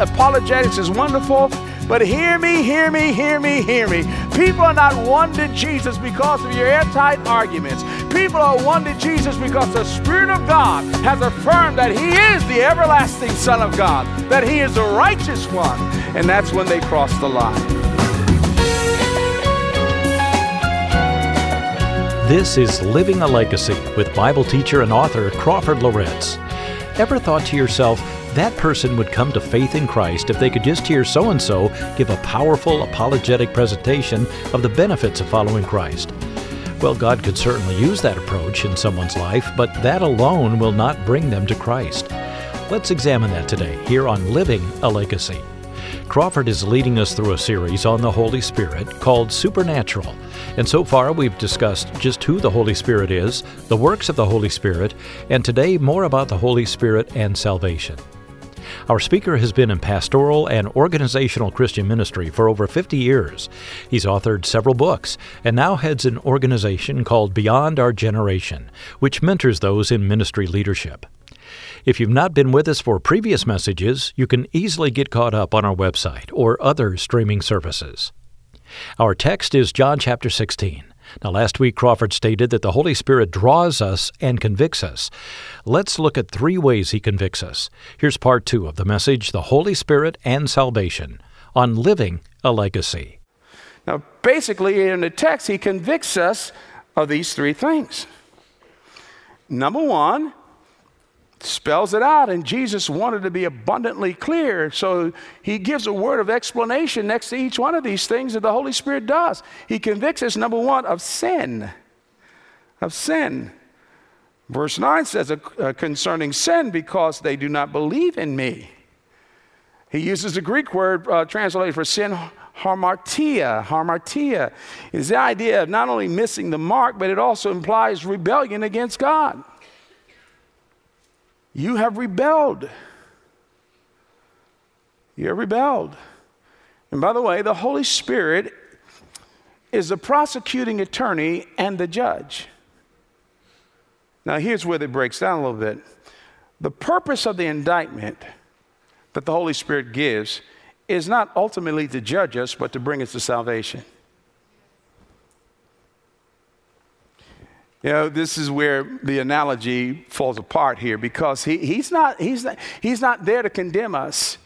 apologetics is wonderful, but hear me, hear me, hear me, hear me. People are not won to Jesus because of your airtight arguments. People are won to Jesus because the Spirit of God has affirmed that He is the everlasting Son of God, that He is the righteous one, and that's when they cross the line. This is Living a Legacy with Bible teacher and author Crawford Loritts. Ever thought to yourself, that person would come to faith in Christ if they could just hear so and so give a powerful apologetic presentation of the benefits of following Christ. Well, God could certainly use that approach in someone's life, but that alone will not bring them to Christ. Let's examine that today here on Living a Legacy. Crawford is leading us through a series on the Holy Spirit called Supernatural. And so far, we've discussed just who the Holy Spirit is, the works of the Holy Spirit, and today more about the Holy Spirit and salvation. Our speaker has been in pastoral and organizational Christian ministry for over 50 years. He's authored several books and now heads an organization called Beyond Our Generation, which mentors those in ministry leadership. If you've not been with us for previous messages, you can easily get caught up on our website or other streaming services. Our text is John chapter 16. Now, last week, Crawford stated that the Holy Spirit draws us and convicts us. Let's look at three ways He convicts us. Here's part two of the message The Holy Spirit and Salvation on Living a Legacy. Now, basically, in the text, He convicts us of these three things. Number one, spells it out, and Jesus wanted to be abundantly clear. So he gives a word of explanation next to each one of these things that the Holy Spirit does. He convicts us, number one, of sin. Of sin. Verse 9 says, uh, concerning sin, because they do not believe in me. He uses the Greek word uh, translated for sin, hamartia. Hamartia is the idea of not only missing the mark, but it also implies rebellion against God. You have rebelled. You have rebelled. And by the way, the Holy Spirit is the prosecuting attorney and the judge. Now, here's where it breaks down a little bit. The purpose of the indictment that the Holy Spirit gives is not ultimately to judge us, but to bring us to salvation. You know, this is where the analogy falls apart here because he, he's, not, he's, not, he's not there to condemn us.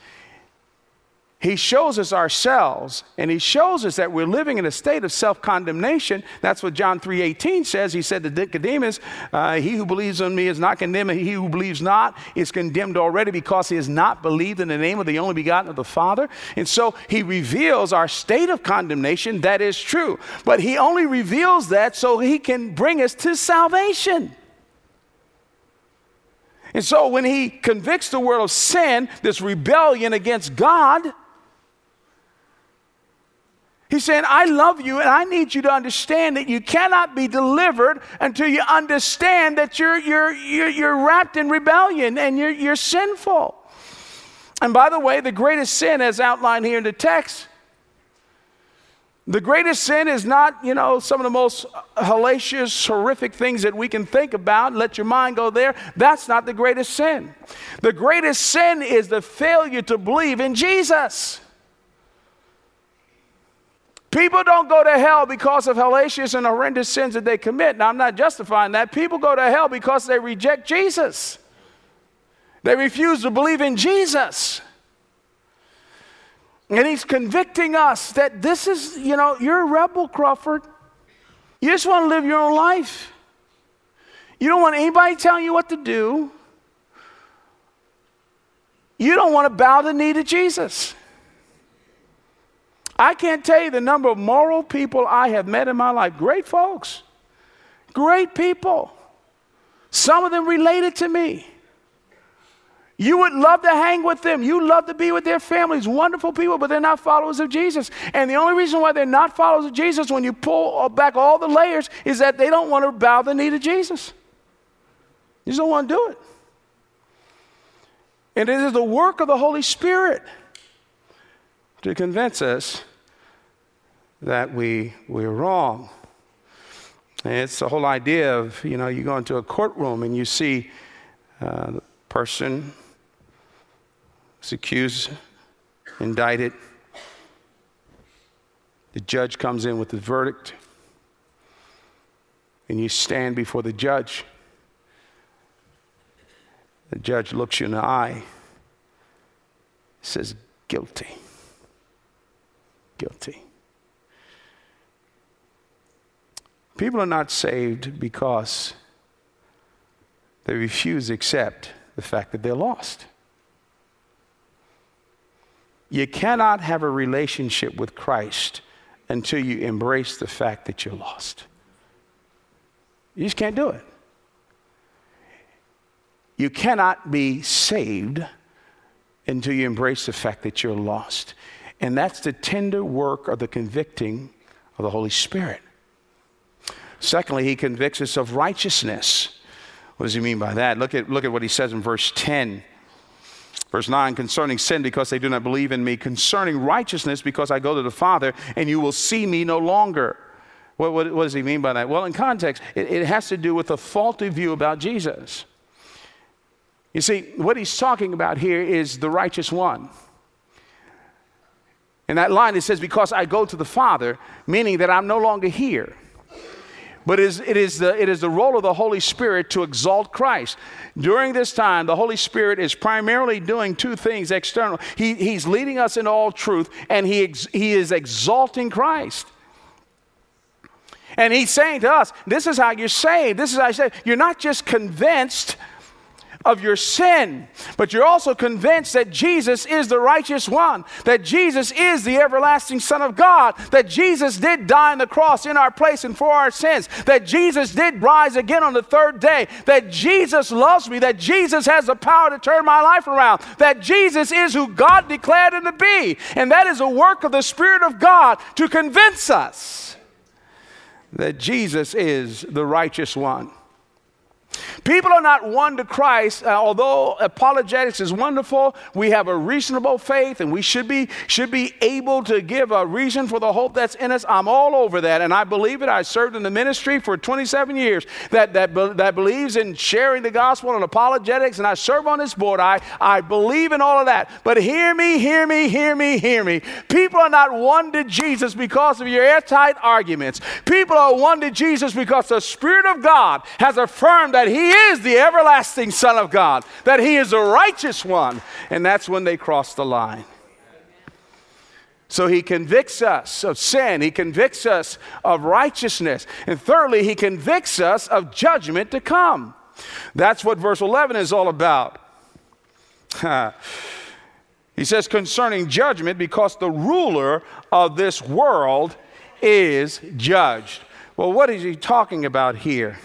He shows us ourselves, and he shows us that we're living in a state of self-condemnation. That's what John 3.18 says. He said to Nicodemus, uh, he who believes in me is not condemned, and he who believes not is condemned already because he has not believed in the name of the only begotten of the Father. And so he reveals our state of condemnation. That is true. But he only reveals that so he can bring us to salvation. And so when he convicts the world of sin, this rebellion against God, He's saying, I love you and I need you to understand that you cannot be delivered until you understand that you're, you're, you're, you're wrapped in rebellion and you're, you're sinful. And by the way, the greatest sin, as outlined here in the text, the greatest sin is not, you know, some of the most hellacious, horrific things that we can think about. Let your mind go there. That's not the greatest sin. The greatest sin is the failure to believe in Jesus. People don't go to hell because of hellacious and horrendous sins that they commit. Now, I'm not justifying that. People go to hell because they reject Jesus, they refuse to believe in Jesus. And he's convicting us that this is, you know, you're a rebel, Crawford. You just want to live your own life. You don't want anybody telling you what to do. You don't want to bow the knee to Jesus. I can't tell you the number of moral people I have met in my life. Great folks, great people. Some of them related to me. You would love to hang with them. You love to be with their families. Wonderful people, but they're not followers of Jesus. And the only reason why they're not followers of Jesus, when you pull back all the layers, is that they don't want to bow the knee to Jesus. You just don't want to do it. And it is the work of the Holy Spirit to convince us that we, we're wrong. And it's the whole idea of, you know, you go into a courtroom and you see uh, the person is accused indicted. The judge comes in with the verdict, and you stand before the judge. The judge looks you in the eye, says, Guilty. Guilty. People are not saved because they refuse to accept the fact that they're lost. You cannot have a relationship with Christ until you embrace the fact that you're lost. You just can't do it. You cannot be saved until you embrace the fact that you're lost. And that's the tender work of the convicting of the Holy Spirit. Secondly, he convicts us of righteousness. What does he mean by that? Look at, look at what he says in verse 10. Verse 9, concerning sin, because they do not believe in me, concerning righteousness, because I go to the Father, and you will see me no longer. What, what, what does he mean by that? Well, in context, it, it has to do with a faulty view about Jesus. You see, what he's talking about here is the righteous one. In that line, it says, Because I go to the Father, meaning that I'm no longer here. But it is, it, is the, it is the role of the Holy Spirit to exalt Christ. During this time, the Holy Spirit is primarily doing two things external. He, he's leading us in all truth, and he, ex, he is exalting Christ. And he's saying to us, This is how you're saved. This is how you say You're not just convinced of your sin, but you're also convinced that Jesus is the righteous one, that Jesus is the everlasting Son of God, that Jesus did die on the cross in our place and for our sins, that Jesus did rise again on the third day, that Jesus loves me, that Jesus has the power to turn my life around, that Jesus is who God declared him to be. And that is a work of the Spirit of God to convince us that Jesus is the righteous one. People are not won to Christ, uh, although apologetics is wonderful. We have a reasonable faith, and we should be should be able to give a reason for the hope that's in us. I'm all over that, and I believe it. I served in the ministry for 27 years that that that believes in sharing the gospel and apologetics, and I serve on this board. I I believe in all of that. But hear me, hear me, hear me, hear me. People are not won to Jesus because of your airtight arguments. People are won to Jesus because the Spirit of God has affirmed that that He is the everlasting Son of God, that He is the righteous one. And that's when they cross the line. So he convicts us of sin. He convicts us of righteousness. And thirdly, he convicts us of judgment to come. That's what verse 11 is all about. he says, concerning judgment, because the ruler of this world is judged. Well, what is he talking about here?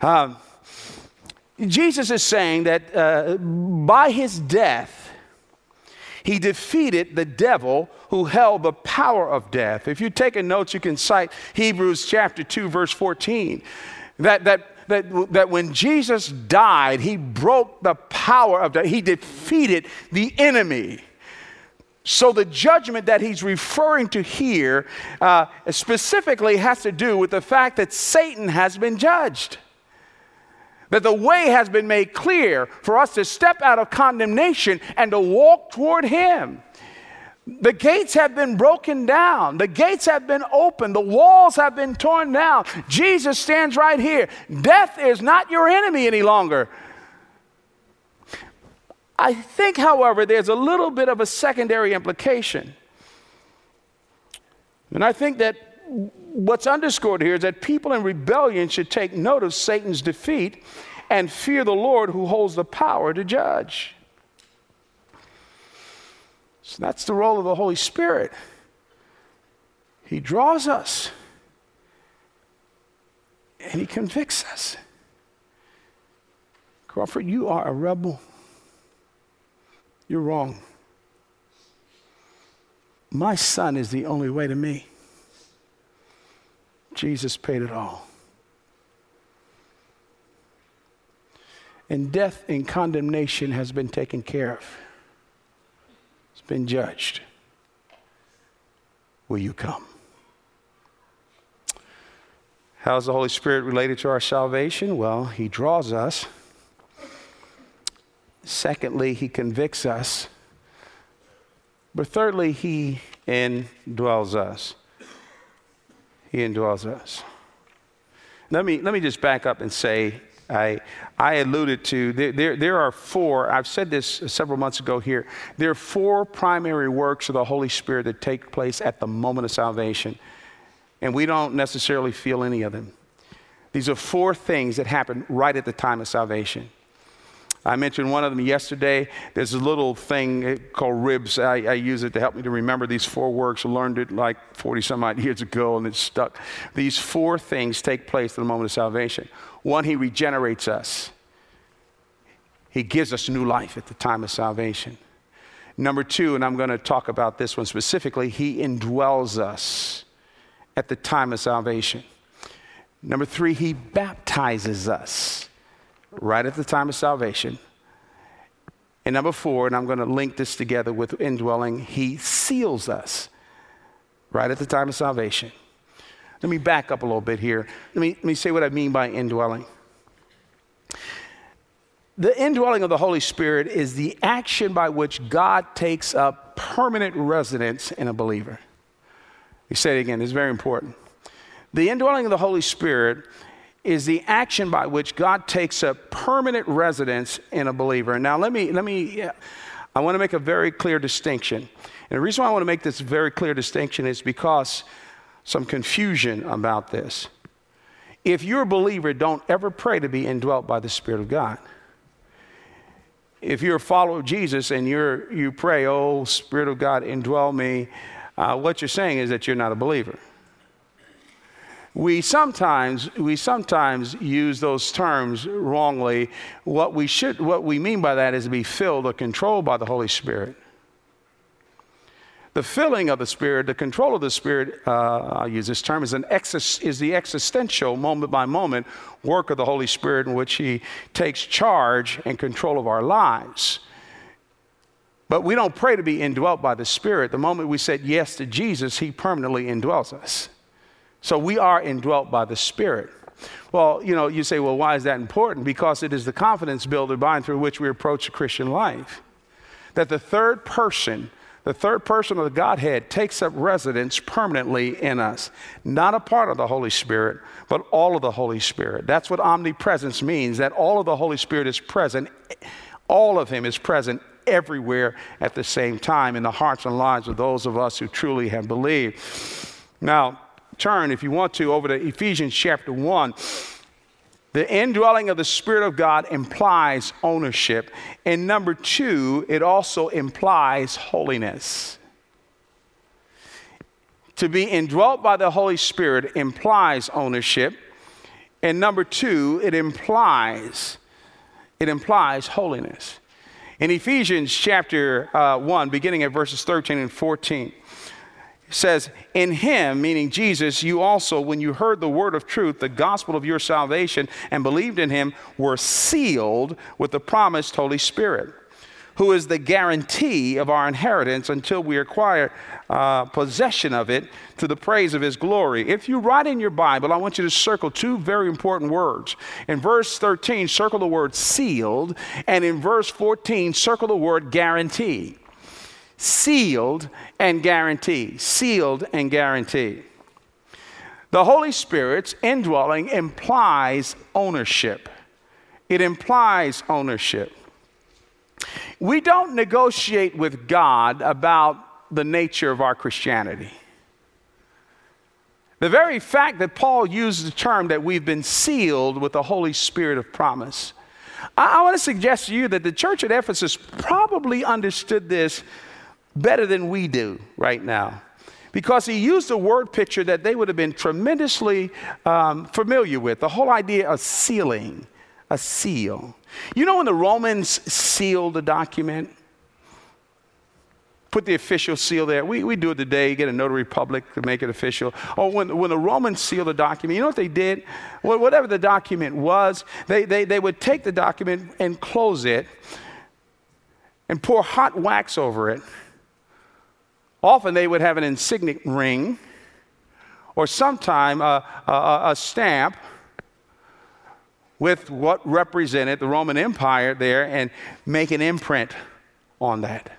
Um, Jesus is saying that uh, by his death, he defeated the devil who held the power of death. If you take a note, you can cite Hebrews chapter 2, verse 14. That, that, that, that when Jesus died, he broke the power of death, he defeated the enemy. So, the judgment that he's referring to here uh, specifically has to do with the fact that Satan has been judged. That the way has been made clear for us to step out of condemnation and to walk toward Him. The gates have been broken down. The gates have been opened. The walls have been torn down. Jesus stands right here. Death is not your enemy any longer. I think, however, there's a little bit of a secondary implication. And I think that what's underscored here is that people in rebellion should take note of Satan's defeat and fear the Lord who holds the power to judge. So that's the role of the Holy Spirit. He draws us and He convicts us. Crawford, you are a rebel. You're wrong. My son is the only way to me. Jesus paid it all. And death and condemnation has been taken care of, it's been judged. Will you come? How's the Holy Spirit related to our salvation? Well, He draws us. Secondly, He convicts us. But thirdly, He indwells us. He indwells us. Let me, let me just back up and say I, I alluded to, there, there, there, are four, I've said this several months ago here, there are four primary works of the Holy Spirit that take place at the moment of salvation, and we don't necessarily feel any of them. These are four things that happen right at the time of salvation. I mentioned one of them yesterday. There's a little thing called ribs. I, I, use it to help me to remember these four works. I learned it like 40 some odd years ago and it's stuck. These four things take place at the moment of salvation. One, He regenerates us, He gives us new life at the time of salvation. Number two, and I'm going to talk about this one specifically, He indwells us at the time of salvation. Number three, He baptizes us right at the time of salvation. And number four, and I'm going to link this together with indwelling, he seals us right at the time of salvation. Let me back up a little bit here. Let me, let me say what I mean by indwelling. The indwelling of the Holy Spirit is the action by which God takes up permanent residence in a believer. You say it again, it's very important. The indwelling of the Holy Spirit is the action by which God takes a permanent residence in a believer. Now, let me, let me, I want to make a very clear distinction. And the reason why I want to make this very clear distinction is because some confusion about this. If you're a believer, don't ever pray to be indwelt by the Spirit of God. If you're a follower of Jesus and you're, you pray, Oh, Spirit of God, indwell me, uh, what you're saying is that you're not a believer we sometimes we sometimes use those terms wrongly. What we should what we mean by that is to be filled or controlled by the Holy Spirit. The filling of the Spirit, the control of the Spirit, uh, I'll use this term, is, an ex- is the existential, moment by moment work of the Holy Spirit in which He takes charge and control of our lives. But we don't pray to be indwelt by the Spirit. The moment we said yes to Jesus, He permanently indwells us. So we are indwelt by the Spirit. Well, you know, you say, well, why is that important? Because it is the confidence builder by and through which we approach the Christian life. That the third person, the third person of the Godhead, takes up residence permanently in us. Not a part of the Holy Spirit, but all of the Holy Spirit. That's what omnipresence means, that all of the Holy Spirit is present. All of Him is present everywhere at the same time in the hearts and lives of those of us who truly have believed. Now, turn, if you want to, over to Ephesians chapter 1. The indwelling of the Spirit of God implies ownership. And number two, it also implies holiness. To be indwelt by the Holy Spirit implies ownership. And number two, it implies it implies holiness. In Ephesians chapter uh, 1, beginning at verses 13 and 14, says, In him, meaning Jesus, you also, when you heard the word of truth, the gospel of your salvation, and believed in him, were sealed with the promised Holy Spirit, who is the guarantee of our inheritance until we acquire uh, possession of it to the praise of his glory. If you write in your Bible, I want you to circle two very important words. In verse 13, circle the word sealed, and in verse 14, circle the word guarantee sealed and guaranteed. Sealed and guaranteed. The Holy Spirit's indwelling implies ownership. It implies ownership. We don't negotiate with God about the nature of our Christianity. The very fact that Paul used the term that we've been sealed with the Holy Spirit of promise. I, I want to suggest to you that the church at Ephesus probably understood this better than we do right now because he used a word picture that they would have been tremendously um, familiar with the whole idea of sealing, a seal. You know, when the Romans sealed a document, put the official seal there. We, we do it today, get a notary public to make it official. Or when, when the Romans sealed a document, you know what they did? Well, whatever the document was, they, they, they would take the document and close it and pour hot wax over it Often they would have an insignia ring or sometime a, a, a stamp with what represented the Roman Empire there and make an imprint on that.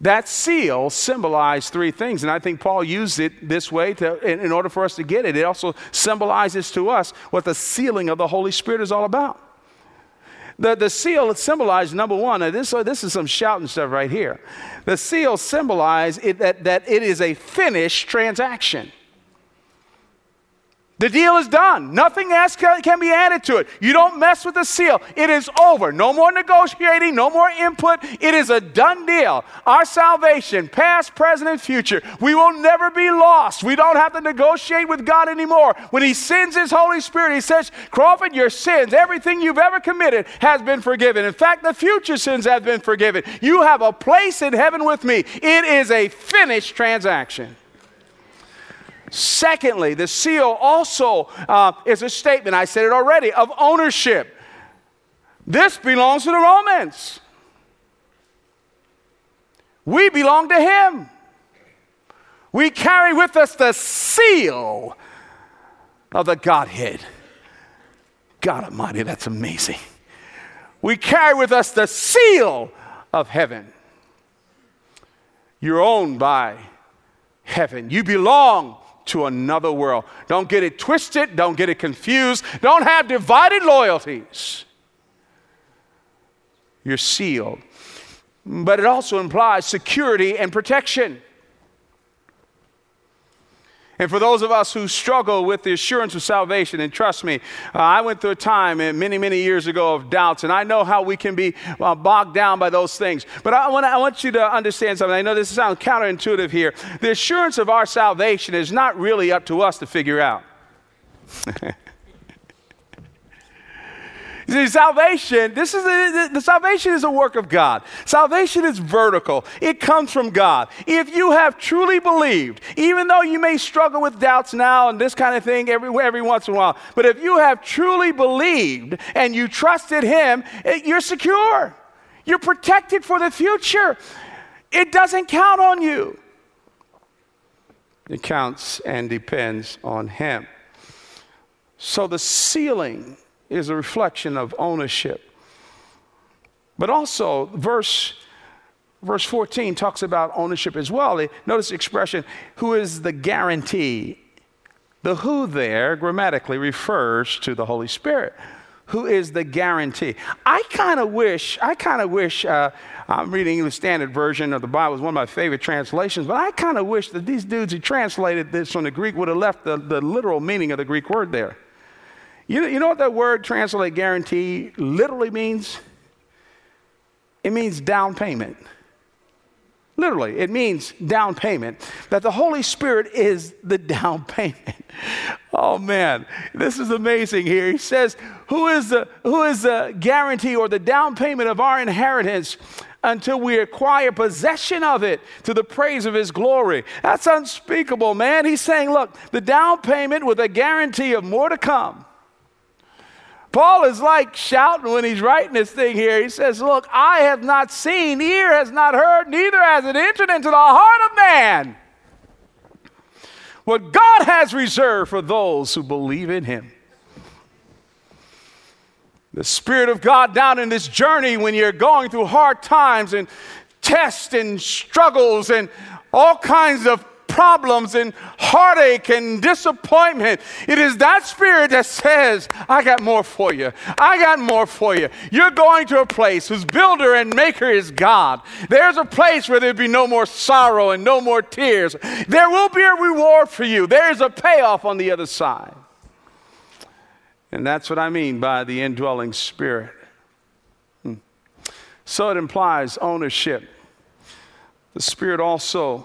That seal symbolized three things, and I think Paul used it this way to, in, in order for us to get it. It also symbolizes to us what the sealing of the Holy Spirit is all about. The, the seal symbolized number one, this, this is some shouting stuff right here. The seal symbolized it, that, that it is a finished transaction. The deal is done. Nothing else can be added to it. You don't mess with the seal. It is over. No more negotiating, no more input. It is a done deal. Our salvation, past, present, and future, we will never be lost. We don't have to negotiate with God anymore. When He sends His Holy Spirit, He says, Crawford, your sins, everything you've ever committed has been forgiven. In fact, the future sins have been forgiven. You have a place in heaven with me. It is a finished transaction. Secondly, the seal also uh, is a statement, I said it already, of ownership. This belongs to the Romans. We belong to Him. We carry with us the seal of the Godhead. God Almighty, that's amazing. We carry with us the seal of heaven. You're owned by heaven. You belong to another world. Don't get it twisted, don't get it confused, don't have divided loyalties. You're sealed. But it also implies security and protection. And for those of us who struggle with the assurance of salvation, and trust me, uh, I went through a time uh, many, many years ago of doubts, and I know how we can be uh, bogged down by those things. But I want, I want you to understand something. I know this sounds counterintuitive here. The assurance of our salvation is not really up to us to figure out. See, salvation, this is a, the salvation is a work of God. Salvation is vertical. It comes from God. If you have truly believed, even though you may struggle with doubts now and this kind of thing every, every once in a while, but if you have truly believed and you trusted Him, it, you're secure. You're protected for the future. It doesn't count on you. It counts and depends on Him. So the sealing is a reflection of ownership. But also, verse, verse 14 talks about ownership as well. Notice the expression, who is the guarantee? The who there grammatically refers to the Holy Spirit. Who is the guarantee? I kind of wish, I kind of wish, uh, I'm reading the Standard Version of the Bible, it's one of my favorite translations, but I kind of wish that these dudes who translated this from the Greek would have left the, the literal meaning of the Greek word there. You, you know what that word translate guarantee literally means? It means down payment. Literally, it means down payment. That the Holy Spirit is the down payment. Oh man, this is amazing here. He says, Who is the, who is the guarantee or the down payment of our inheritance until we acquire possession of it to the praise of his glory? That's unspeakable, man. He's saying, Look, the down payment with a guarantee of more to come Paul is like shouting when he's writing this thing here. He says, Look, I have not seen, ear has not heard, neither has it entered into the heart of man what God has reserved for those who believe in him. The Spirit of God down in this journey when you're going through hard times and tests and struggles and all kinds of problems and heartache and disappointment. It is that spirit that says, I got more for you. I got more for you. You're going to a place whose builder and maker is God. There's a place where there'll be no more sorrow and no more tears. There will be a reward for you. There's a payoff on the other side. And that's what I mean by the indwelling spirit. Hmm. So it implies ownership. The Spirit also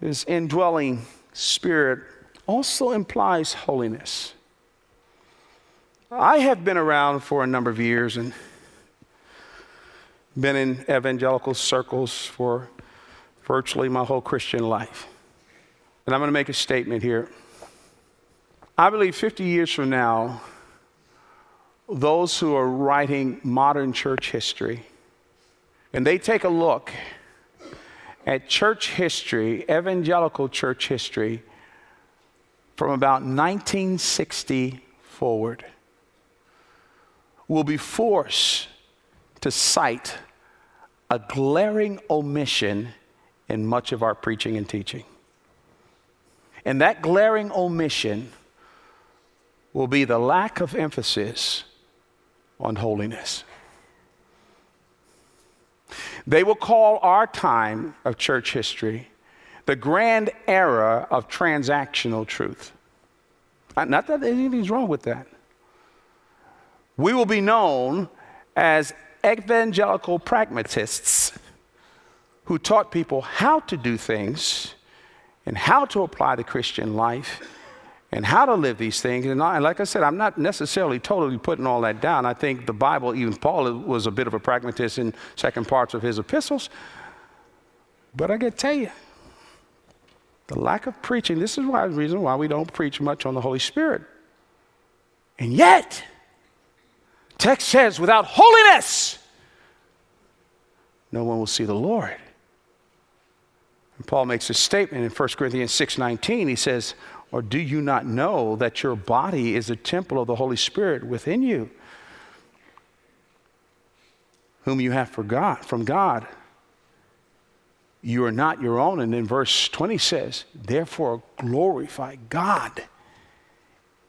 this indwelling spirit also implies holiness. I have been around for a number of years and been in evangelical circles for virtually my whole Christian life. And I'm going to make a statement here. I believe 50 years from now, those who are writing modern church history, and they take a look at church history, evangelical church history, from about 1960 forward, will be forced to cite a glaring omission in much of our preaching and teaching. And that glaring omission will be the lack of emphasis on holiness. They will call our time of church history the grand era of transactional truth. Uh, not that anything's wrong with that. We will be known as evangelical pragmatists who taught people how to do things and how to apply the Christian life and how to live these things. And I, like I said, I'm not necessarily totally putting all that down. I think the Bible, even Paul was a bit of a pragmatist in second parts of his epistles. But I to tell you, the lack of preaching, this is why the reason why we don't preach much on the Holy Spirit. And yet, text says, without holiness, no one will see the Lord. And Paul makes a statement in 1 Corinthians 6:19. He says, or do you not know that your body is a temple of the Holy Spirit within you, whom you have forgot from God? You are not your own. And then verse 20 says, Therefore glorify God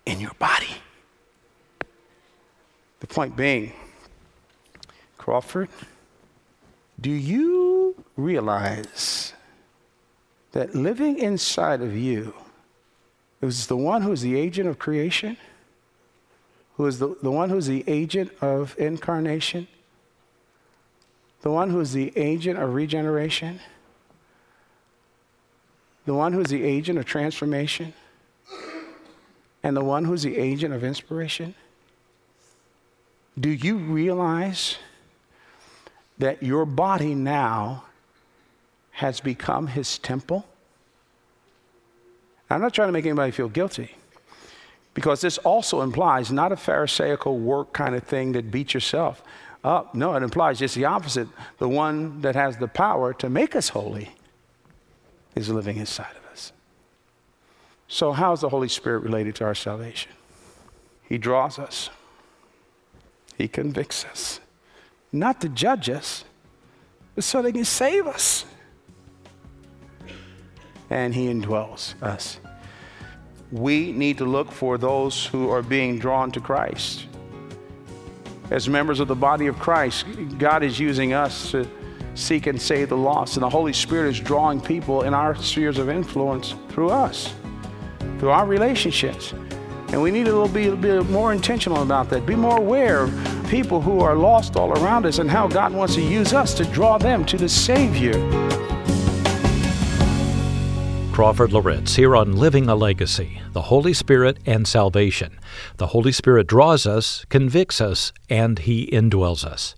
in your body. The point being, Crawford, do you realize that living inside of you it was the one who is the agent of creation, who is the, the one who is the agent of incarnation, the one who is the agent of regeneration, the one who is the agent of transformation, and the one who is the agent of inspiration. Do you realize that your body now has become his temple? I'm not trying to make anybody feel guilty because this also implies not a Pharisaical work kind of thing that beat yourself up. No, it implies just the opposite. The one that has the power to make us holy is living inside of us. So, how is the Holy Spirit related to our salvation? He draws us, He convicts us, not to judge us, but so they can save us and He indwells us. We need to look for those who are being drawn to Christ. As members of the body of Christ, God is using us to seek and save the lost, and the Holy Spirit is drawing people in our spheres of influence through us, through our relationships. And we need to be a bit more intentional about that. Be more aware of people who are lost all around us and how God wants to use us to draw them to the Savior. Crawford Loritts here on Living a Legacy, the Holy Spirit and Salvation. The Holy Spirit draws us, convicts us, and He indwells us.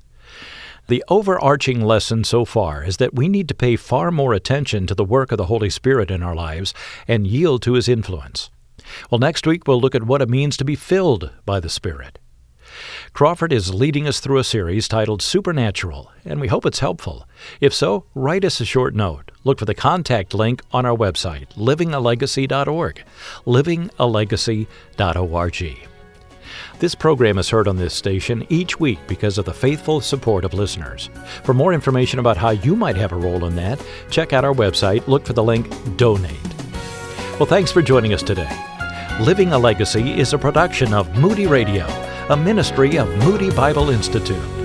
The overarching lesson so far is that we need to pay far more attention to the work of the Holy Spirit in our lives and yield to His influence. Well, next week we'll look at what it means to be filled by the Spirit. Crawford is leading us through a series titled Supernatural, and we hope it's helpful. If so, write us a short note. Look for the contact link on our website, livingalegacy.org. Livingalegacy.org. This program is heard on this station each week because of the faithful support of listeners. For more information about how you might have a role in that, check out our website, look for the link Donate. Well, thanks for joining us today. Living a Legacy is a production of Moody Radio a ministry of Moody Bible Institute.